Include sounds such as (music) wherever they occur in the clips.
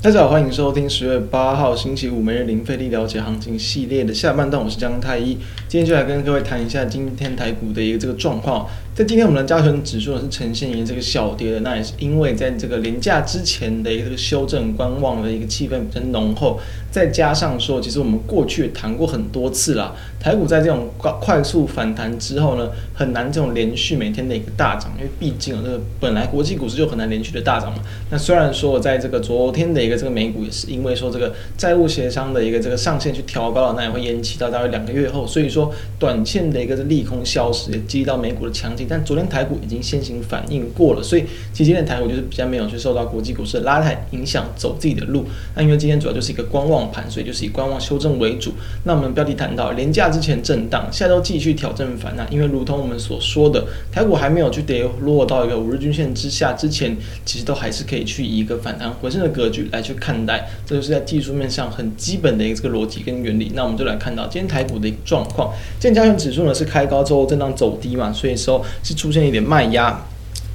大家好，欢迎收听十月八号星期五每日零费力了解行情系列的下半段，我是江太一，今天就来跟各位谈一下今天台股的一个这个状况。在今天我们的加权指数呢是呈现于这个小跌的，那也是因为在这个连假之前的一个这个修正观望的一个气氛比较浓厚，再加上说，其实我们过去谈过很多次了，台股在这种快速反弹之后呢，很难这种连续每天的一个大涨，因为毕竟啊这个本来国际股市就很难连续的大涨嘛。那虽然说在这个昨天的一个这个美股也是因为说这个债务协商的一个这个上限去调高了，那也会延期到大概两个月后，所以说短线的一个利空消失，也激励到美股的强劲。但昨天台股已经先行反应过了，所以其实今天台股就是比较没有去受到国际股市的拉抬影响，走自己的路。那因为今天主要就是一个观望盘，所以就是以观望修正为主。那我们标题谈到连价之前震荡，下周继续挑战反弹。因为如同我们所说的，台股还没有去跌落到一个五日均线之下之前，其实都还是可以去以一个反弹回升的格局来去看待。这就是在技术面上很基本的一个这个逻辑跟原理。那我们就来看到今天台股的一个状况，今天加权指数呢是开高之后震荡走低嘛，所以说。是出现一点卖压，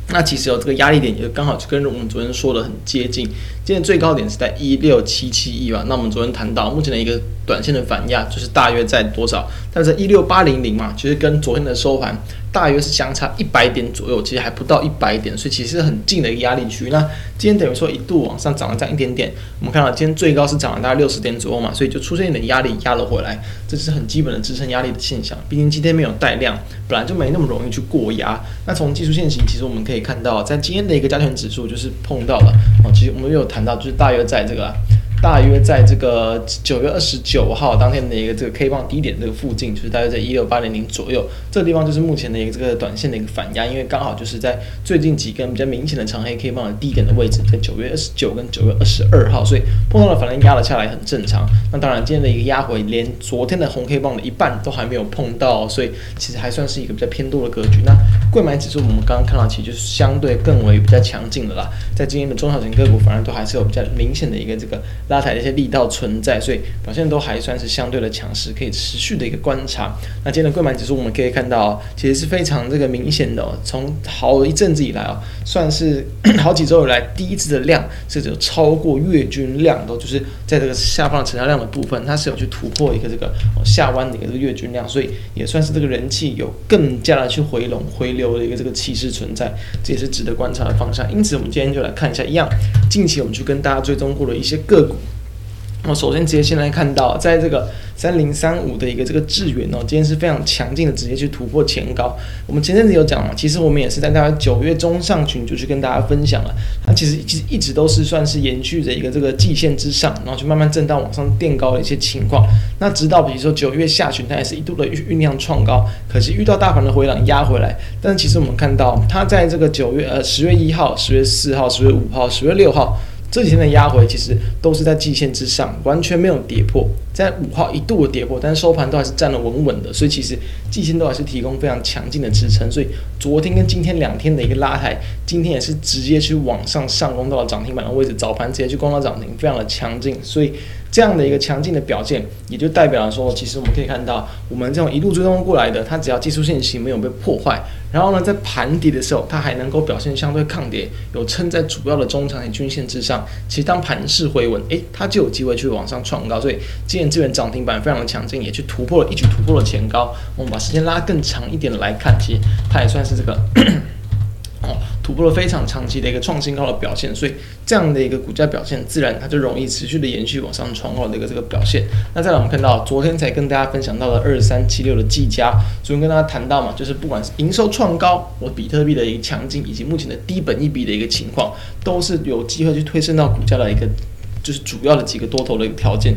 那其实有这个压力点，也刚好就跟我们昨天说的很接近。今天最高点是在一六七七一吧，那我们昨天谈到目前的一个短线的反压，就是大约在多少？但是一六八零零嘛，其实跟昨天的收盘。大约是相差一百点左右，其实还不到一百点，所以其实很近的一个压力区。那今天等于说一度往上涨了这样一点点，我们看到今天最高是涨了大概六十点左右嘛，所以就出现一点压力压了回来，这是很基本的支撑压力的现象。毕竟今天没有带量，本来就没那么容易去过压。那从技术线型，其实我们可以看到，在今天的一个加权指数就是碰到了哦，其实我们有谈到，就是大约在这个。大约在这个九月二十九号当天的一个这个 K 棒低点这个附近，就是大约在一六八零零左右，这个地方就是目前的一个这个短线的一个反压，因为刚好就是在最近几根比较明显的长黑 K 棒的低点的位置，在九月二十九跟九月二十二号，所以碰到了反弹压了下来，很正常。那当然今天的一个压回，连昨天的红 K 棒的一半都还没有碰到，所以其实还算是一个比较偏多的格局。那柜买指数我们刚刚看到，其实就是相对更为比较强劲的啦，在今天的中小型个股反而都还是有比较明显的一个这个。拉抬的一些力道存在，所以表现都还算是相对的强势，可以持续的一个观察。那今天的柜买指数我们可以看到，其实是非常这个明显的，哦从好一阵子以来啊，算是 (coughs) 好几周以来第一次的量，甚至有超过月均量的，就是在这个下方成交量的部分，它是有去突破一个这个下弯的一个月均量，所以也算是这个人气有更加的去回笼回流的一个这个气势存在，这也是值得观察的方向。因此，我们今天就来看一下，一样近期我们去跟大家追踪过的一些个股。那么首先直接先来看到，在这个三零三五的一个这个智原哦，今天是非常强劲的，直接去突破前高。我们前阵子有讲嘛，其实我们也是在大概九月中上旬就去跟大家分享了。它其实其实一直都是算是延续着一个这个季线之上，然后去慢慢震荡往上垫高的一些情况。那直到比如说九月下旬，它也是一度的酝酿创高，可是遇到大盘的回档压回来。但是其实我们看到，它在这个九月呃十月一号、十月四号、十月五号、十月六号。这几天的压回其实都是在季线之上，完全没有跌破。在五号一度的跌破，但是收盘都还是站得稳稳的，所以其实季线都还是提供非常强劲的支撑。所以昨天跟今天两天的一个拉抬，今天也是直接去往上上攻到了涨停板的位置，早盘直接去攻到涨停，非常的强劲。所以这样的一个强劲的表现，也就代表了说，其实我们可以看到，我们这种一路追踪过来的，它只要技术线型没有被破坏。然后呢，在盘底的时候，它还能够表现相对抗跌，有撑在主要的中长线均线之上。其实当盘势回稳，诶，它就有机会去往上创高。所以今年资源涨停板非常的强劲，也去突破了，一举突破了前高。我们把时间拉更长一点来看，其实它也算是这个。突破了非常长期的一个创新高的表现，所以这样的一个股价表现，自然它就容易持续的延续往上创高的一个这个表现。那再来我们看到，昨天才跟大家分享到的二三七六的技嘉，昨天跟大家谈到嘛，就是不管是营收创高，我比特币的一个强劲，以及目前的低本益比的一个情况，都是有机会去推升到股价的一个就是主要的几个多头的一个条件。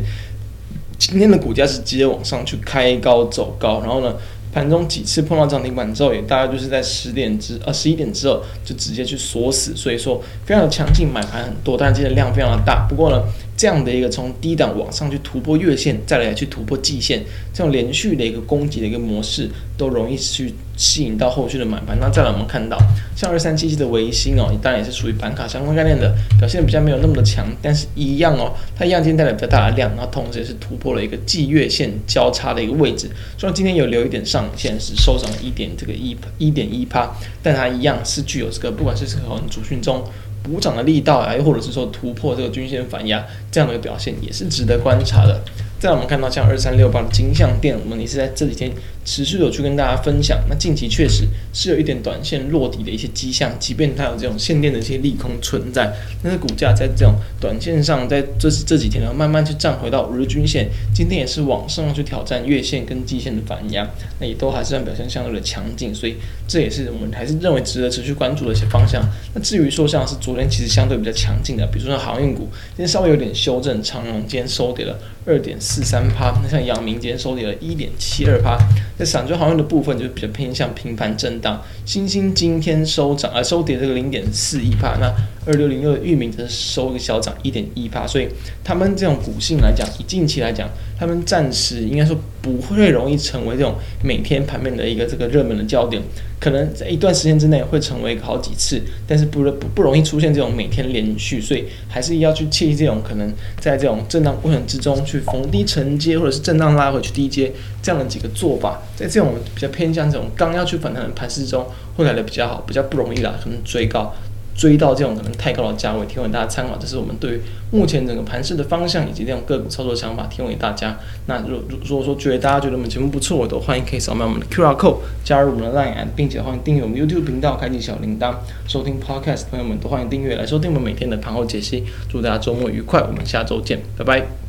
今天的股价是直接往上去开高走高，然后呢，盘中几次碰到涨停板之后，也大概就是在十点之呃十一点之后就直接去锁死，所以说非常的强劲，买盘很多，但是今天量非常的大。不过呢，这样的一个从低档往上去突破月线，再来去突破季线，这种连续的一个攻击的一个模式，都容易去吸引到后续的买盘。那再来我们看到像二三七七的维星哦，当然也是属于板卡相关概念的，表现比较没有那么的强，但是一样哦，它一样今天带来比较大的量，然后同时也是突破了一个季月线交叉的一个位置，虽然今天有留一点上。限，是收涨一点这个一一点一趴，但它一样是具有这个不管是从主讯中，补涨的力道啊，又或者是说突破这个均线反压这样的一个表现，也是值得观察的。再我们看到像二三六八的金像电，我们也是在这几天持续有去跟大家分享。那近期确实是有一点短线落底的一些迹象，即便它有这种限电的一些利空存在，但是股价在这种短线上，在这这几天呢，慢慢去站回到五日均线，今天也是往上去挑战月线跟季线的反压，那也都还是让表现相对的强劲，所以这也是我们还是认为值得持续关注的一些方向。那至于说像是昨天其实相对比较强劲的，比如说航运股，今天稍微有点修正，长荣今天收跌了二点四三趴，那像阳明今天收跌了一点七二趴，那散装航运的部分就比较偏向平盘震荡。星星今天收涨，呃收跌这个零点四一趴，那二六零六的域名则是收一个小涨一点一趴，所以他们这种股性来讲，以近期来讲，他们暂时应该说不会容易成为这种每天盘面的一个这个热门的焦点。可能在一段时间之内会成为好几次，但是不不不容易出现这种每天连续，所以还是要去切记这种可能在这种震荡过程之中去逢低承接，或者是震荡拉回去低接这样的几个做法，在这种比较偏向这种刚要去反弹的盘势中会来的比较好，比较不容易啦，可能追高。追到这种可能太高的价位，提供给大家参考。这是我们对目前整个盘势的方向以及这种个股操作想法，提供给大家。那如如果说觉得大家觉得我们节目不错，我都欢迎可以扫描我们的 QR code 加入我们的 Line，并且欢迎订阅我们 YouTube 频道，开启小铃铛，收听 Podcast。朋友们都欢迎订阅来收听我们每天的盘后解析。祝大家周末愉快，我们下周见，拜拜。